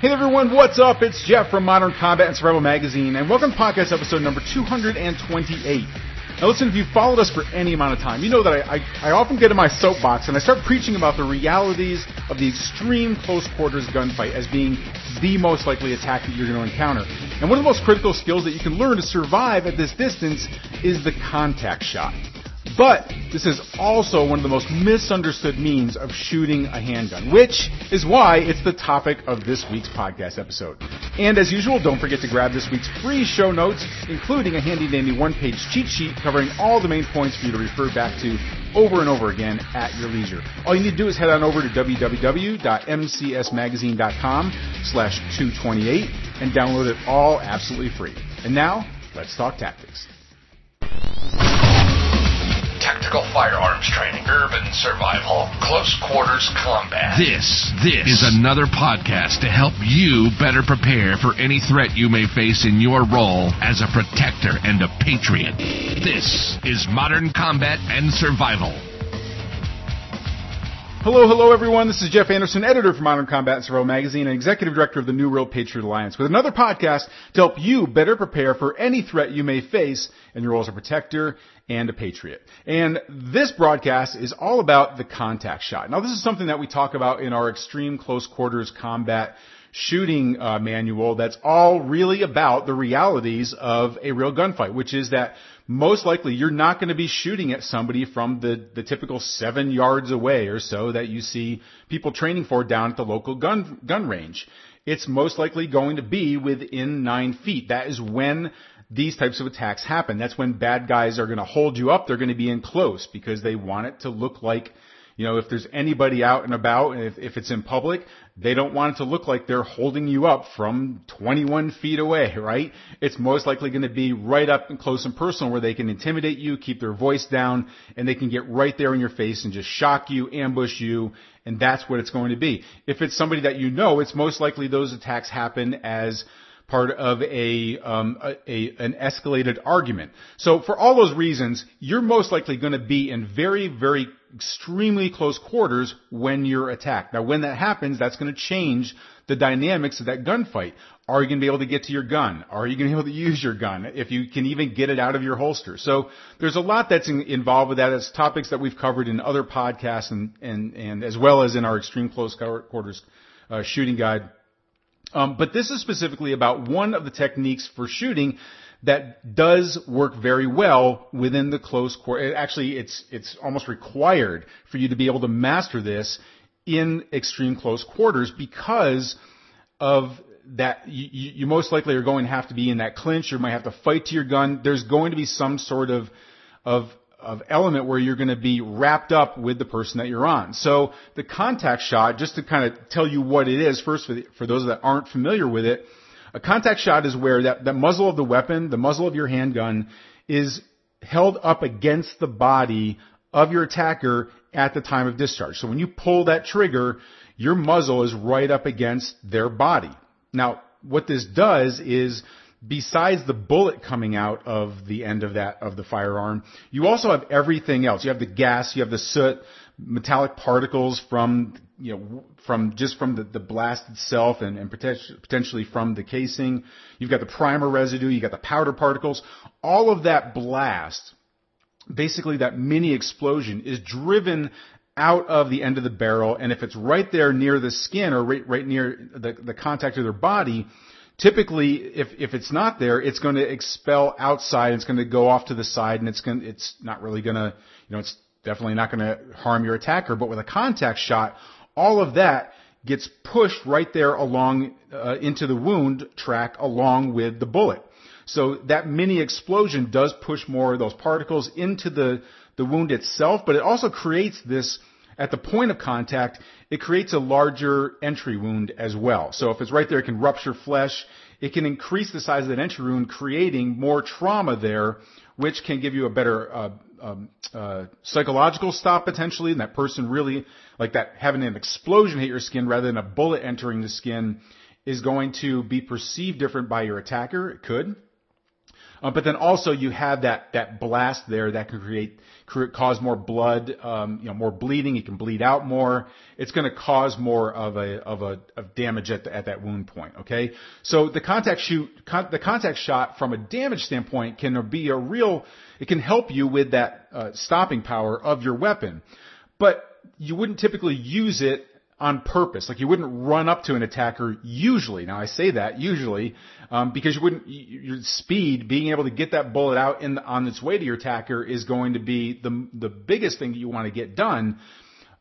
Hey everyone, what's up? It's Jeff from Modern Combat and Survival Magazine, and welcome to podcast episode number 228. Now listen, if you've followed us for any amount of time, you know that I, I, I often get in my soapbox and I start preaching about the realities of the extreme close quarters gunfight as being the most likely attack that you're going to encounter. And one of the most critical skills that you can learn to survive at this distance is the contact shot. But this is also one of the most misunderstood means of shooting a handgun, which is why it's the topic of this week's podcast episode. And as usual, don't forget to grab this week's free show notes, including a handy dandy one page cheat sheet covering all the main points for you to refer back to over and over again at your leisure. All you need to do is head on over to www.mcsmagazine.com slash 228 and download it all absolutely free. And now, let's talk tactics tactical firearms training, urban survival, close quarters combat. This, this is another podcast to help you better prepare for any threat you may face in your role as a protector and a patriot. This is Modern Combat and Survival. Hello, hello everyone. This is Jeff Anderson, editor for Modern Combat and Survival Magazine and executive director of the New World Patriot Alliance with another podcast to help you better prepare for any threat you may face in your role as a protector and a patriot. And this broadcast is all about the contact shot. Now this is something that we talk about in our extreme close quarters combat shooting uh, manual that's all really about the realities of a real gunfight, which is that most likely you're not going to be shooting at somebody from the, the typical seven yards away or so that you see people training for down at the local gun, gun range. It's most likely going to be within nine feet. That is when these types of attacks happen. That's when bad guys are going to hold you up. They're going to be in close because they want it to look like you know, if there's anybody out and about, if, if it's in public, they don't want it to look like they're holding you up from 21 feet away, right? It's most likely going to be right up and close and personal where they can intimidate you, keep their voice down, and they can get right there in your face and just shock you, ambush you, and that's what it's going to be. If it's somebody that you know, it's most likely those attacks happen as part of a, um, a, a, an escalated argument. So for all those reasons, you're most likely going to be in very, very extremely close quarters when you're attacked. Now when that happens, that's going to change the dynamics of that gunfight. Are you going to be able to get to your gun? Are you going to be able to use your gun? If you can even get it out of your holster. So there's a lot that's in, involved with that. It's topics that we've covered in other podcasts and, and, and as well as in our extreme close quarters uh, shooting guide. Um, but this is specifically about one of the techniques for shooting that does work very well within the close quarter. Actually, it's it's almost required for you to be able to master this in extreme close quarters because of that you, you most likely are going to have to be in that clinch. You might have to fight to your gun. There's going to be some sort of of of element where you're going to be wrapped up with the person that you're on. So the contact shot, just to kind of tell you what it is first for, the, for those that aren't familiar with it, a contact shot is where that, that muzzle of the weapon, the muzzle of your handgun, is held up against the body of your attacker at the time of discharge. So when you pull that trigger, your muzzle is right up against their body. Now, what this does is besides the bullet coming out of the end of that of the firearm, you also have everything else. You have the gas, you have the soot, metallic particles from you know from just from the, the blast itself and, and potentially from the casing. You've got the primer residue, you've got the powder particles. All of that blast, basically that mini explosion, is driven out of the end of the barrel, and if it's right there near the skin or right, right near the, the contact of their body, typically if, if it's not there, it's going to expel outside, it's going to go off to the side, and it's going it's not really going to, you know, it's definitely not going to harm your attacker, but with a contact shot, all of that gets pushed right there along uh, into the wound track along with the bullet. So that mini explosion does push more of those particles into the, the wound itself, but it also creates this, at the point of contact, it creates a larger entry wound as well. So if it's right there, it can rupture flesh. It can increase the size of that entry wound, creating more trauma there, which can give you a better uh, um, uh, psychological stop potentially, and that person really like that having an explosion hit your skin rather than a bullet entering the skin is going to be perceived different by your attacker. It could. Uh, but then also you have that, that blast there that can create, cause more blood, um, you know, more bleeding. You can bleed out more. It's going to cause more of a, of a, of damage at, the, at that wound point. Okay. So the contact shoot, con, the contact shot from a damage standpoint can be a real, it can help you with that, uh, stopping power of your weapon. But you wouldn't typically use it on purpose. Like you wouldn't run up to an attacker usually. Now I say that usually um, because you wouldn't. Your speed, being able to get that bullet out in the, on its way to your attacker, is going to be the the biggest thing that you want to get done.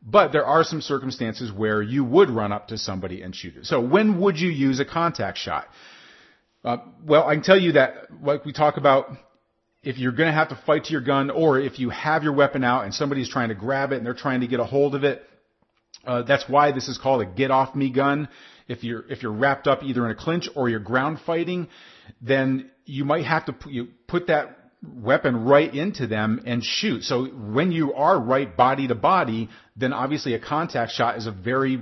But there are some circumstances where you would run up to somebody and shoot it. So when would you use a contact shot? Uh, well, I can tell you that, like we talk about, if you're going to have to fight to your gun, or if you have your weapon out and somebody's trying to grab it and they're trying to get a hold of it, uh, that's why this is called a get off me gun. If you're if you're wrapped up either in a clinch or you're ground fighting, then you might have to put, you put that weapon right into them and shoot. So when you are right body to body, then obviously a contact shot is a very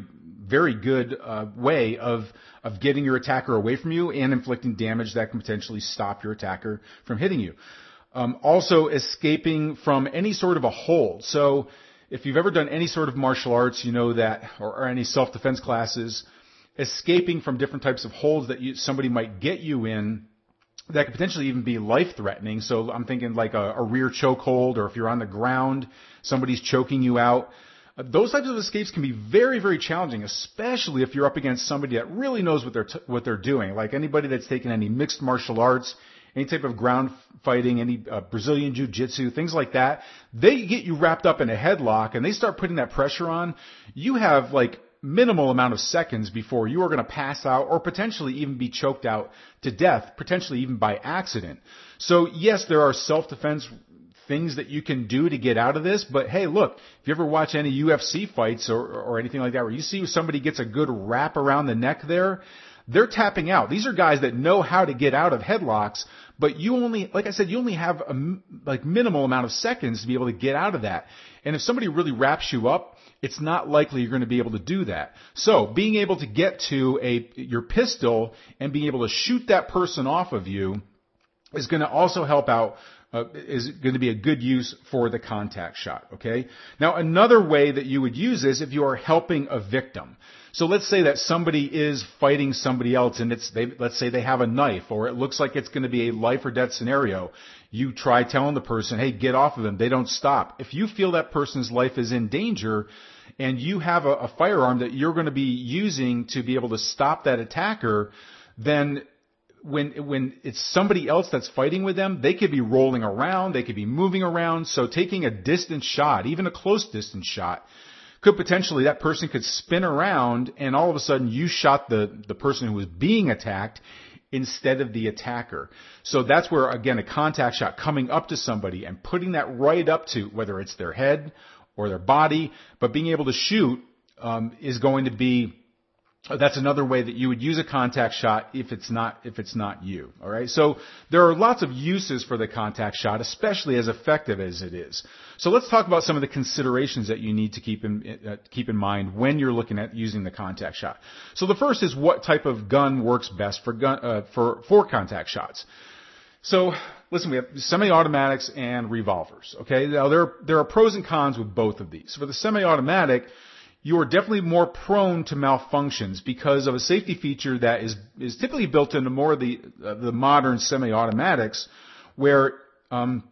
very good uh, way of of getting your attacker away from you and inflicting damage that can potentially stop your attacker from hitting you. Um, also, escaping from any sort of a hold. So if you've ever done any sort of martial arts, you know that, or, or any self-defense classes, escaping from different types of holds that you, somebody might get you in that could potentially even be life-threatening. So I'm thinking like a, a rear choke hold, or if you're on the ground, somebody's choking you out. Uh, those types of escapes can be very, very challenging, especially if you're up against somebody that really knows what they're t- what they're doing. Like anybody that's taken any mixed martial arts, any type of ground fighting, any uh, Brazilian jiu-jitsu, things like that, they get you wrapped up in a headlock and they start putting that pressure on. You have like minimal amount of seconds before you are going to pass out or potentially even be choked out to death, potentially even by accident. So yes, there are self-defense things that you can do to get out of this, but hey, look, if you ever watch any UFC fights or, or anything like that where you see somebody gets a good wrap around the neck there, they're tapping out. These are guys that know how to get out of headlocks, but you only, like I said, you only have a like minimal amount of seconds to be able to get out of that. And if somebody really wraps you up, it's not likely you're going to be able to do that. So being able to get to a, your pistol and being able to shoot that person off of you is going to also help out uh, is going to be a good use for the contact shot. Okay. Now another way that you would use this if you are helping a victim. So let's say that somebody is fighting somebody else and it's, they, let's say they have a knife or it looks like it's going to be a life or death scenario. You try telling the person, hey, get off of them. They don't stop. If you feel that person's life is in danger and you have a, a firearm that you're going to be using to be able to stop that attacker, then when when it's somebody else that's fighting with them, they could be rolling around, they could be moving around. So taking a distance shot, even a close distance shot, could potentially that person could spin around and all of a sudden you shot the, the person who was being attacked instead of the attacker. So that's where again a contact shot coming up to somebody and putting that right up to whether it's their head or their body, but being able to shoot um, is going to be that's another way that you would use a contact shot if it's not if it's not you. All right. So there are lots of uses for the contact shot, especially as effective as it is. So let's talk about some of the considerations that you need to keep in uh, keep in mind when you're looking at using the contact shot. So the first is what type of gun works best for gun uh, for for contact shots. So listen, we have semi-automatics and revolvers. Okay. Now there there are pros and cons with both of these. For the semi-automatic you are definitely more prone to malfunctions because of a safety feature that is is typically built into more of the uh, the modern semi-automatics, where um,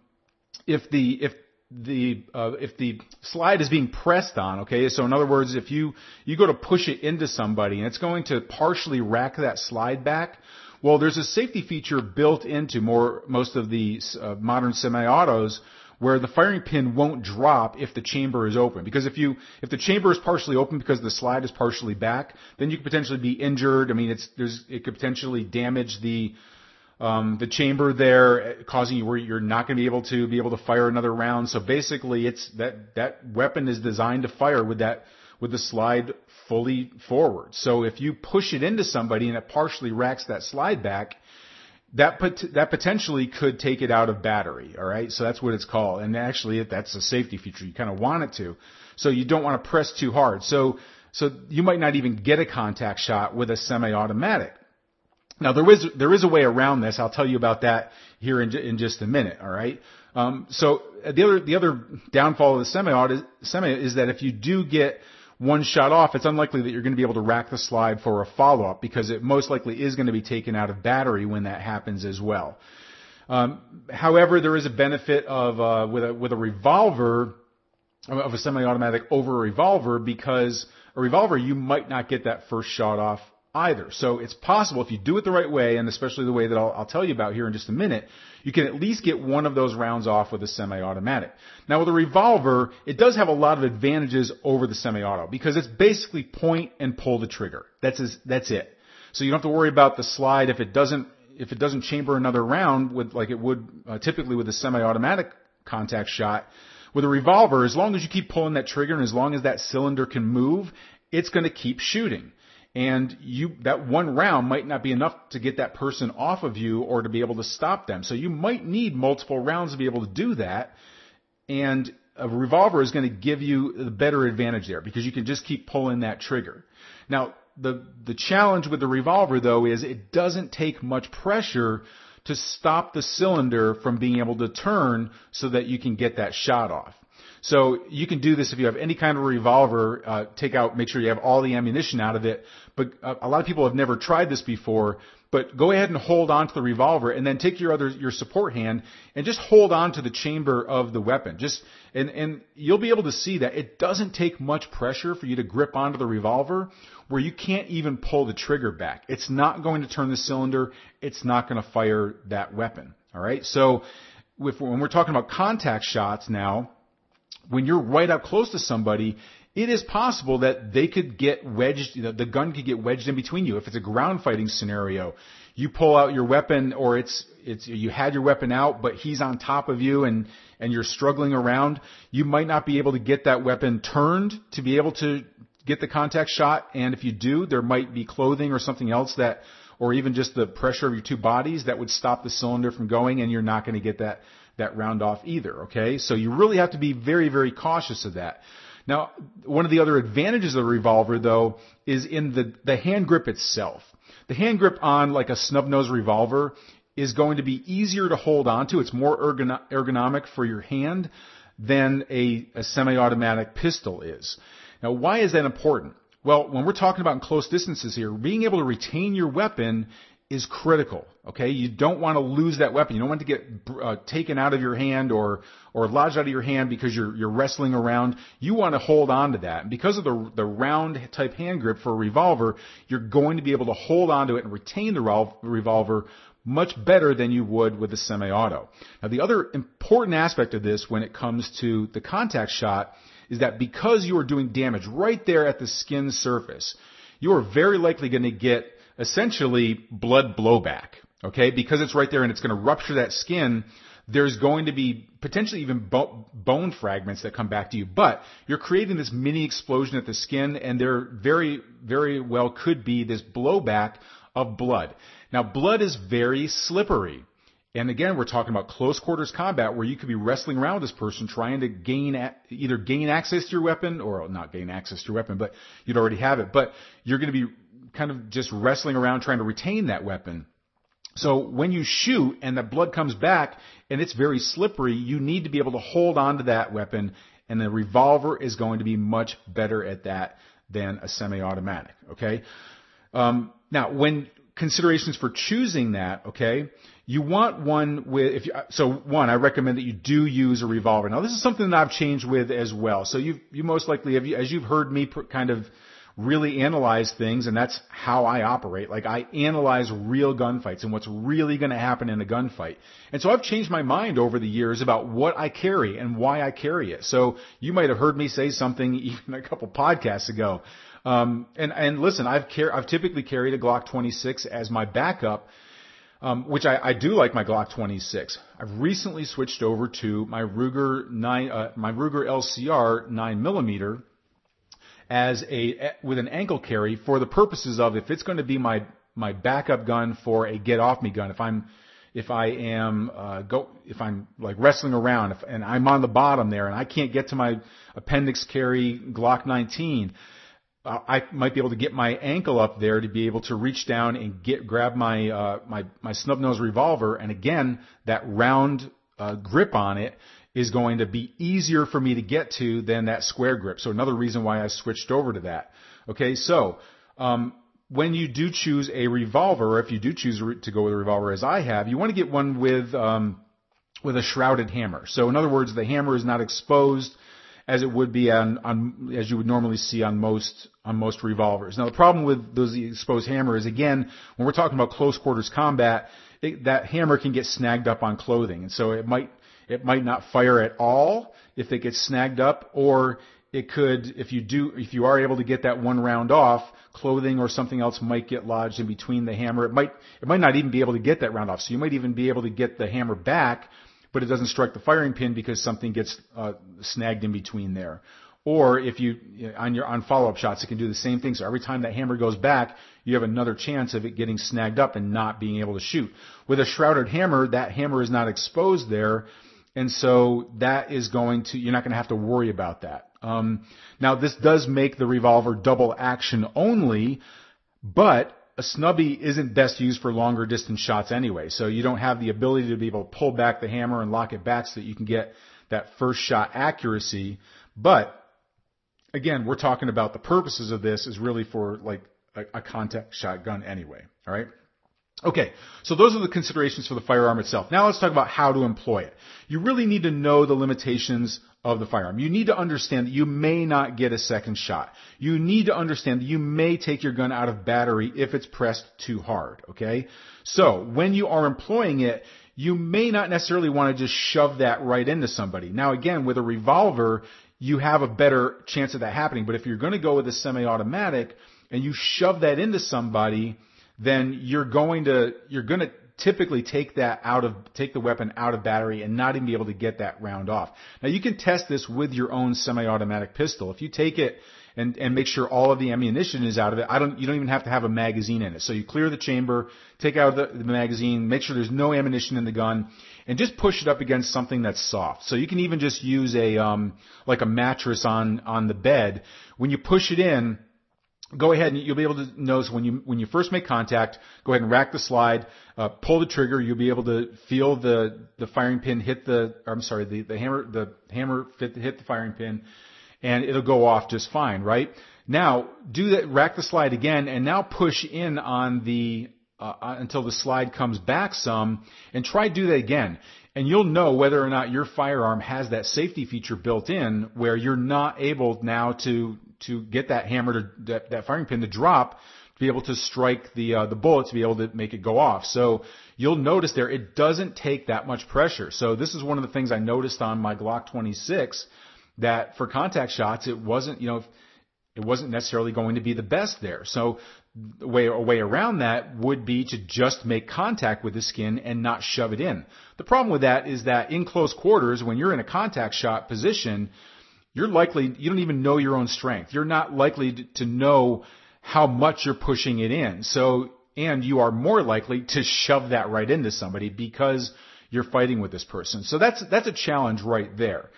if the if the uh, if the slide is being pressed on, okay, so in other words, if you you go to push it into somebody and it's going to partially rack that slide back, well, there's a safety feature built into more most of the uh, modern semi-autos where the firing pin won't drop if the chamber is open. Because if you, if the chamber is partially open because the slide is partially back, then you could potentially be injured. I mean, it's, there's, it could potentially damage the, um, the chamber there, causing you where you're not going to be able to be able to fire another round. So basically, it's that that weapon is designed to fire with that with the slide fully forward. So if you push it into somebody and it partially racks that slide back, that that potentially could take it out of battery. All right, so that's what it's called, and actually that's a safety feature. You kind of want it to, so you don't want to press too hard. So so you might not even get a contact shot with a semi-automatic. Now there is there is a way around this. I'll tell you about that here in, in just a minute. All right. Um, so the other the other downfall of the semi semi is that if you do get one shot off, it's unlikely that you're going to be able to rack the slide for a follow up because it most likely is going to be taken out of battery when that happens as well. Um, however, there is a benefit of uh, with a with a revolver of a semi-automatic over a revolver because a revolver you might not get that first shot off either. So it's possible if you do it the right way, and especially the way that I'll, I'll, tell you about here in just a minute, you can at least get one of those rounds off with a semi-automatic. Now with a revolver, it does have a lot of advantages over the semi-auto because it's basically point and pull the trigger. That's that's it. So you don't have to worry about the slide if it doesn't if it doesn't chamber another round with like it would uh, typically with a semi-automatic contact shot. With a revolver, as long as you keep pulling that trigger and as long as that cylinder can move, it's going to keep shooting and you that one round might not be enough to get that person off of you or to be able to stop them. So you might need multiple rounds to be able to do that. And a revolver is going to give you the better advantage there because you can just keep pulling that trigger. Now, the the challenge with the revolver though is it doesn't take much pressure to stop the cylinder from being able to turn so that you can get that shot off. So you can do this if you have any kind of revolver. Uh, take out, make sure you have all the ammunition out of it. But uh, a lot of people have never tried this before. But go ahead and hold on to the revolver, and then take your other your support hand and just hold on to the chamber of the weapon. Just and and you'll be able to see that it doesn't take much pressure for you to grip onto the revolver, where you can't even pull the trigger back. It's not going to turn the cylinder. It's not going to fire that weapon. All right. So if, when we're talking about contact shots now when you're right up close to somebody, it is possible that they could get wedged, you know, the gun could get wedged in between you. If it's a ground fighting scenario, you pull out your weapon or it's, it's, you had your weapon out, but he's on top of you and, and you're struggling around, you might not be able to get that weapon turned to be able to get the contact shot. And if you do, there might be clothing or something else that, or even just the pressure of your two bodies that would stop the cylinder from going and you're not going to get that that round off either, okay? So you really have to be very, very cautious of that. Now, one of the other advantages of the revolver though is in the, the hand grip itself. The hand grip on like a snub nose revolver is going to be easier to hold onto. It's more ergonomic for your hand than a, a semi-automatic pistol is. Now, why is that important? Well, when we're talking about close distances here, being able to retain your weapon is critical. Okay, you don't want to lose that weapon. You don't want to get uh, taken out of your hand or or lodged out of your hand because you're you're wrestling around. You want to hold on to that. And because of the the round type hand grip for a revolver, you're going to be able to hold on to it and retain the revolver much better than you would with a semi-auto. Now the other important aspect of this when it comes to the contact shot is that because you are doing damage right there at the skin surface, you are very likely going to get essentially blood blowback. Okay, because it's right there and it's going to rupture that skin. There's going to be potentially even bo- bone fragments that come back to you, but you're creating this mini explosion at the skin, and there very, very well could be this blowback of blood. Now, blood is very slippery. And again, we're talking about close quarters combat where you could be wrestling around with this person trying to gain, either gain access to your weapon or not gain access to your weapon, but you'd already have it. But you're going to be kind of just wrestling around trying to retain that weapon. So when you shoot and the blood comes back and it's very slippery, you need to be able to hold on to that weapon and the revolver is going to be much better at that than a semi-automatic. Okay. Um, now, when considerations for choosing that, okay, you want one with if you, so one I recommend that you do use a revolver. Now, this is something that I've changed with as well. So you you most likely have as you've heard me kind of really analyze things, and that's how I operate. Like I analyze real gunfights and what's really going to happen in a gunfight. And so I've changed my mind over the years about what I carry and why I carry it. So you might have heard me say something even a couple podcasts ago. Um, and and listen, I've car- I've typically carried a Glock 26 as my backup. Um, which I, I do like my Glock 26. I've recently switched over to my Ruger 9, uh, my Ruger LCR 9 millimeter, as a with an ankle carry for the purposes of if it's going to be my my backup gun for a get off me gun if I'm if I am uh, go if I'm like wrestling around if, and I'm on the bottom there and I can't get to my appendix carry Glock 19 I might be able to get my ankle up there to be able to reach down and get grab my uh, my my snub nose revolver, and again that round uh, grip on it is going to be easier for me to get to than that square grip. So another reason why I switched over to that. Okay, so um, when you do choose a revolver, or if you do choose to go with a revolver as I have, you want to get one with um, with a shrouded hammer. So in other words, the hammer is not exposed as it would be on, on as you would normally see on most on most revolvers. Now the problem with those exposed hammer is again when we're talking about close quarters combat, it, that hammer can get snagged up on clothing, and so it might it might not fire at all if it gets snagged up, or it could if you do if you are able to get that one round off, clothing or something else might get lodged in between the hammer. It might it might not even be able to get that round off. So you might even be able to get the hammer back but it doesn't strike the firing pin because something gets uh, snagged in between there. Or if you on your on follow-up shots, it can do the same thing. So every time that hammer goes back, you have another chance of it getting snagged up and not being able to shoot. With a shrouded hammer, that hammer is not exposed there, and so that is going to you're not going to have to worry about that. Um, now this does make the revolver double action only, but a snubby isn't best used for longer distance shots anyway. So you don't have the ability to be able to pull back the hammer and lock it back so that you can get that first shot accuracy. But again, we're talking about the purposes of this is really for like a, a contact shotgun anyway. All right. Okay, so those are the considerations for the firearm itself. Now let's talk about how to employ it. You really need to know the limitations of the firearm. You need to understand that you may not get a second shot. You need to understand that you may take your gun out of battery if it's pressed too hard, okay? So, when you are employing it, you may not necessarily want to just shove that right into somebody. Now again, with a revolver, you have a better chance of that happening, but if you're going to go with a semi-automatic and you shove that into somebody, then you're going to, you're going to typically take that out of, take the weapon out of battery and not even be able to get that round off. Now you can test this with your own semi-automatic pistol. If you take it and, and make sure all of the ammunition is out of it, I don't, you don't even have to have a magazine in it. So you clear the chamber, take out the, the magazine, make sure there's no ammunition in the gun, and just push it up against something that's soft. So you can even just use a, um, like a mattress on, on the bed. When you push it in, go ahead and you'll be able to notice when you when you first make contact, go ahead and rack the slide, uh, pull the trigger. You'll be able to feel the the firing pin hit the. I'm sorry, the the hammer the hammer fit, hit the firing pin, and it'll go off just fine, right? Now do that. Rack the slide again, and now push in on the uh, uh until the slide comes back some, and try do that again. And you'll know whether or not your firearm has that safety feature built in where you're not able now to to get that hammer to that, that firing pin to drop to be able to strike the uh, the bullet to be able to make it go off. So you'll notice there it doesn't take that much pressure. So this is one of the things I noticed on my Glock 26 that for contact shots it wasn't you know it wasn't necessarily going to be the best there. So a way, a way around that would be to just make contact with the skin and not shove it in. The problem with that is that in close quarters, when you're in a contact shot position, you're likely, you don't even know your own strength. You're not likely to know how much you're pushing it in. So, and you are more likely to shove that right into somebody because you're fighting with this person. So that's, that's a challenge right there.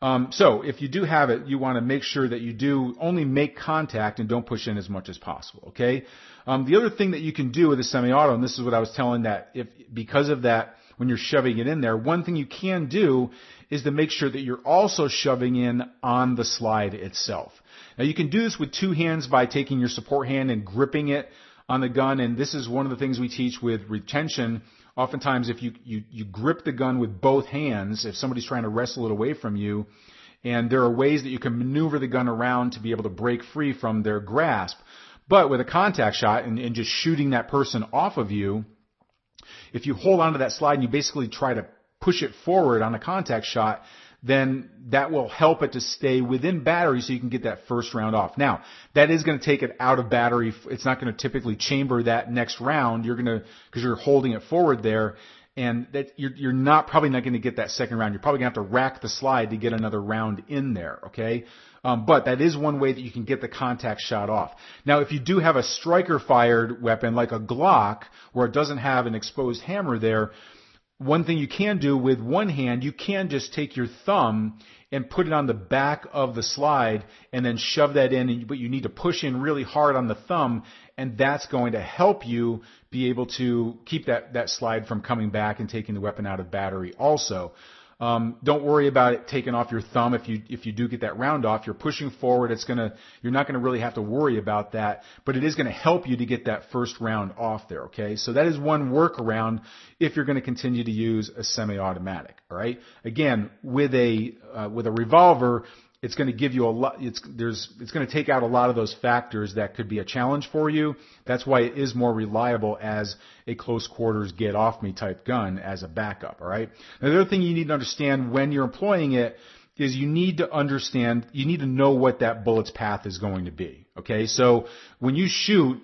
Um, so if you do have it, you want to make sure that you do only make contact and don't push in as much as possible. Okay. Um, the other thing that you can do with a semi-auto, and this is what I was telling that if because of that, when you're shoving it in there, one thing you can do is to make sure that you're also shoving in on the slide itself. Now you can do this with two hands by taking your support hand and gripping it on the gun, and this is one of the things we teach with retention. Oftentimes, if you, you, you grip the gun with both hands, if somebody's trying to wrestle it away from you, and there are ways that you can maneuver the gun around to be able to break free from their grasp. But with a contact shot and, and just shooting that person off of you, if you hold onto that slide and you basically try to push it forward on a contact shot, then that will help it to stay within battery so you can get that first round off. Now, that is going to take it out of battery. It's not going to typically chamber that next round. You're going to, because you're holding it forward there, and that you're, you're not probably not going to get that second round. You're probably going to have to rack the slide to get another round in there. Okay. Um, but that is one way that you can get the contact shot off. Now, if you do have a striker fired weapon like a Glock, where it doesn't have an exposed hammer there, one thing you can do with one hand, you can just take your thumb and put it on the back of the slide and then shove that in, but you need to push in really hard on the thumb and that's going to help you be able to keep that, that slide from coming back and taking the weapon out of battery also. Um, don't worry about it taking off your thumb if you if you do get that round off. You're pushing forward. It's gonna you're not gonna really have to worry about that, but it is gonna help you to get that first round off there. Okay, so that is one workaround if you're gonna continue to use a semi-automatic. All right. Again, with a uh, with a revolver, it's going to give you a lot. It's there's it's going to take out a lot of those factors that could be a challenge for you. That's why it is more reliable as a close quarters get off me type gun as a backup. All right. Now, the other thing you need to understand when you're employing it is you need to understand, you need to know what that bullet's path is going to be. Okay. So when you shoot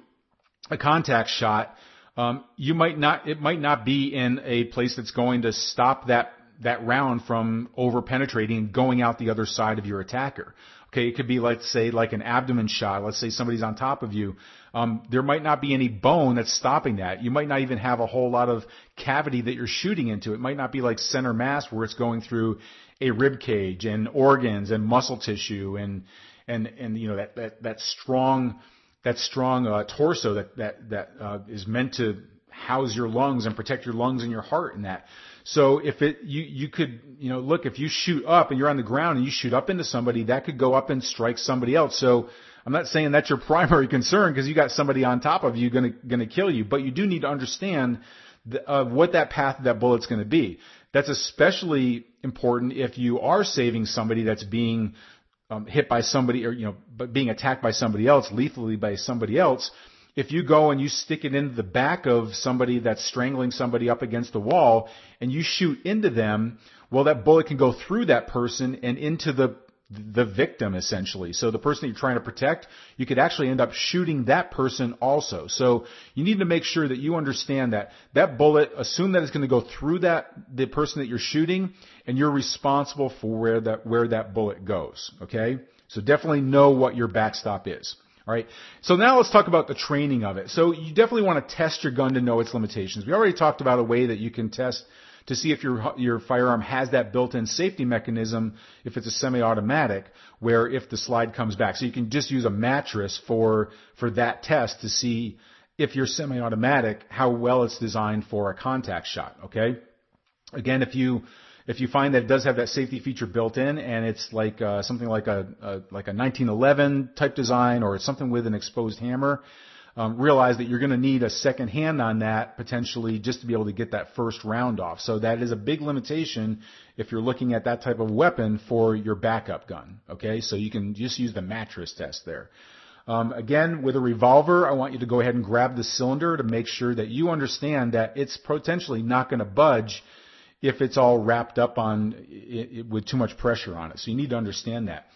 a contact shot, um, you might not, it might not be in a place that's going to stop that that round from over penetrating going out the other side of your attacker. Okay, it could be let's say like an abdomen shot. Let's say somebody's on top of you. Um, there might not be any bone that's stopping that. You might not even have a whole lot of cavity that you're shooting into. It might not be like center mass where it's going through a rib cage and organs and muscle tissue and and and you know that that that strong that strong uh, torso that that that uh, is meant to house your lungs and protect your lungs and your heart and that. So if it, you, you could, you know, look, if you shoot up and you're on the ground and you shoot up into somebody, that could go up and strike somebody else. So I'm not saying that's your primary concern because you got somebody on top of you gonna, gonna kill you, but you do need to understand uh, what that path of that bullet's gonna be. That's especially important if you are saving somebody that's being um, hit by somebody or, you know, but being attacked by somebody else, lethally by somebody else if you go and you stick it into the back of somebody that's strangling somebody up against the wall and you shoot into them, well, that bullet can go through that person and into the the victim essentially. So the person that you're trying to protect, you could actually end up shooting that person also. So you need to make sure that you understand that that bullet, assume that it's going to go through that, the person that you're shooting and you're responsible for where that, where that bullet goes. Okay? So definitely know what your backstop is. All right. So now let's talk about the training of it. So you definitely want to test your gun to know its limitations. We already talked about a way that you can test to see if your your firearm has that built-in safety mechanism if it's a semi-automatic where if the slide comes back. So you can just use a mattress for for that test to see if you're semi-automatic how well it's designed for a contact shot, okay? Again, if you if you find that it does have that safety feature built in and it's like uh, something like a, a, like a 1911 type design or it's something with an exposed hammer, um, realize that you're going to need a second hand on that potentially just to be able to get that first round off. So that is a big limitation if you're looking at that type of weapon for your backup gun. Okay, so you can just use the mattress test there. Um, again, with a revolver, I want you to go ahead and grab the cylinder to make sure that you understand that it's potentially not going to budge if it's all wrapped up on it, it, with too much pressure on it. So you need to understand that.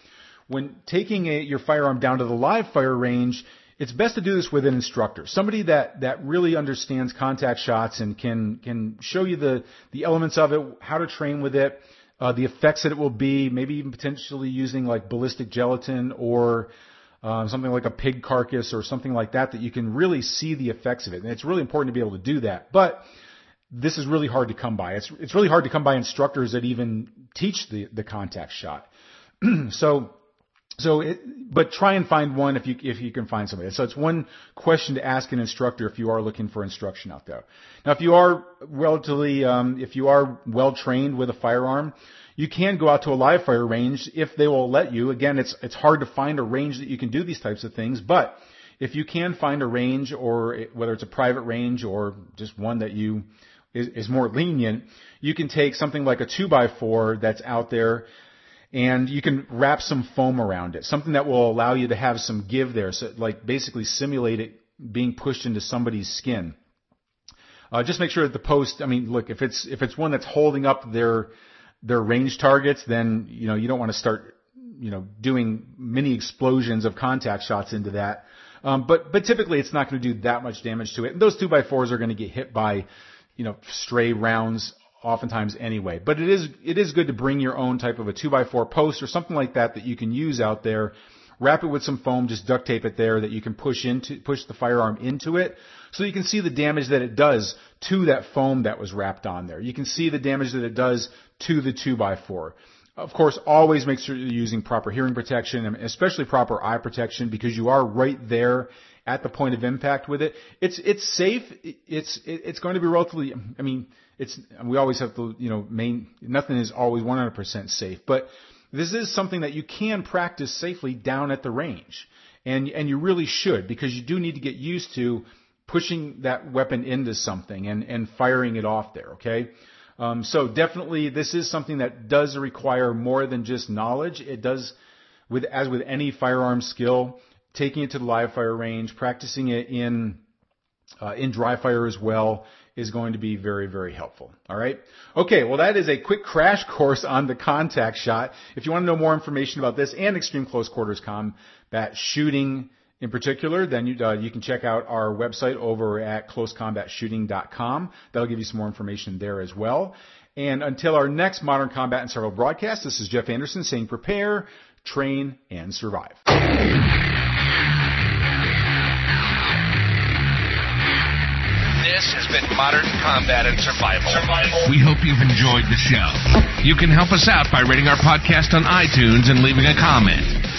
When taking a, your firearm down to the live fire range, it's best to do this with an instructor, somebody that, that really understands contact shots and can can show you the the elements of it, how to train with it, uh, the effects that it will be, maybe even potentially using like ballistic gelatin or uh, something like a pig carcass or something like that that you can really see the effects of it. And it's really important to be able to do that. But this is really hard to come by. It's, it's really hard to come by instructors that even teach the, the contact shot. so, so it, but try and find one if you, if you can find somebody. So it's one question to ask an instructor if you are looking for instruction out there. Now, if you are relatively, um, if you are well trained with a firearm, you can go out to a live fire range if they will let you. Again, it's, it's hard to find a range that you can do these types of things, but if you can find a range or whether it's a private range or just one that you, is, is more lenient, you can take something like a 2x4 that's out there and you can wrap some foam around it, something that will allow you to have some give there, so like basically simulate it being pushed into somebody's skin. Uh, just make sure that the post, I mean, look, if it's, if it's one that's holding up their, their range targets, then, you know, you don't want to start, you know, doing mini explosions of contact shots into that. Um, but, but typically it's not going to do that much damage to it. And those 2x4s are going to get hit by, you know, stray rounds oftentimes anyway. But it is, it is good to bring your own type of a 2x4 post or something like that that you can use out there wrap it with some foam, just duct tape it there that you can push into, push the firearm into it so you can see the damage that it does to that foam that was wrapped on there. You can see the damage that it does to the 2x4. Of course, always make sure you're using proper hearing protection and especially proper eye protection because you are right there at the point of impact with it. It's it's safe. It's it's going to be relatively. I mean, it's we always have to you know main nothing is always 100% safe, but this is something that you can practice safely down at the range, and and you really should because you do need to get used to pushing that weapon into something and and firing it off there. Okay. Um, so definitely, this is something that does require more than just knowledge. It does, with as with any firearm skill, taking it to the live fire range, practicing it in uh, in dry fire as well is going to be very, very helpful. All right. Okay. Well, that is a quick crash course on the contact shot. If you want to know more information about this and extreme close quarters combat shooting in particular, then you, uh, you can check out our website over at closecombatshooting.com. That'll give you some more information there as well. And until our next Modern Combat and Survival broadcast, this is Jeff Anderson saying prepare, train, and survive. This has been Modern Combat and Survival. Survival. We hope you've enjoyed the show. You can help us out by rating our podcast on iTunes and leaving a comment.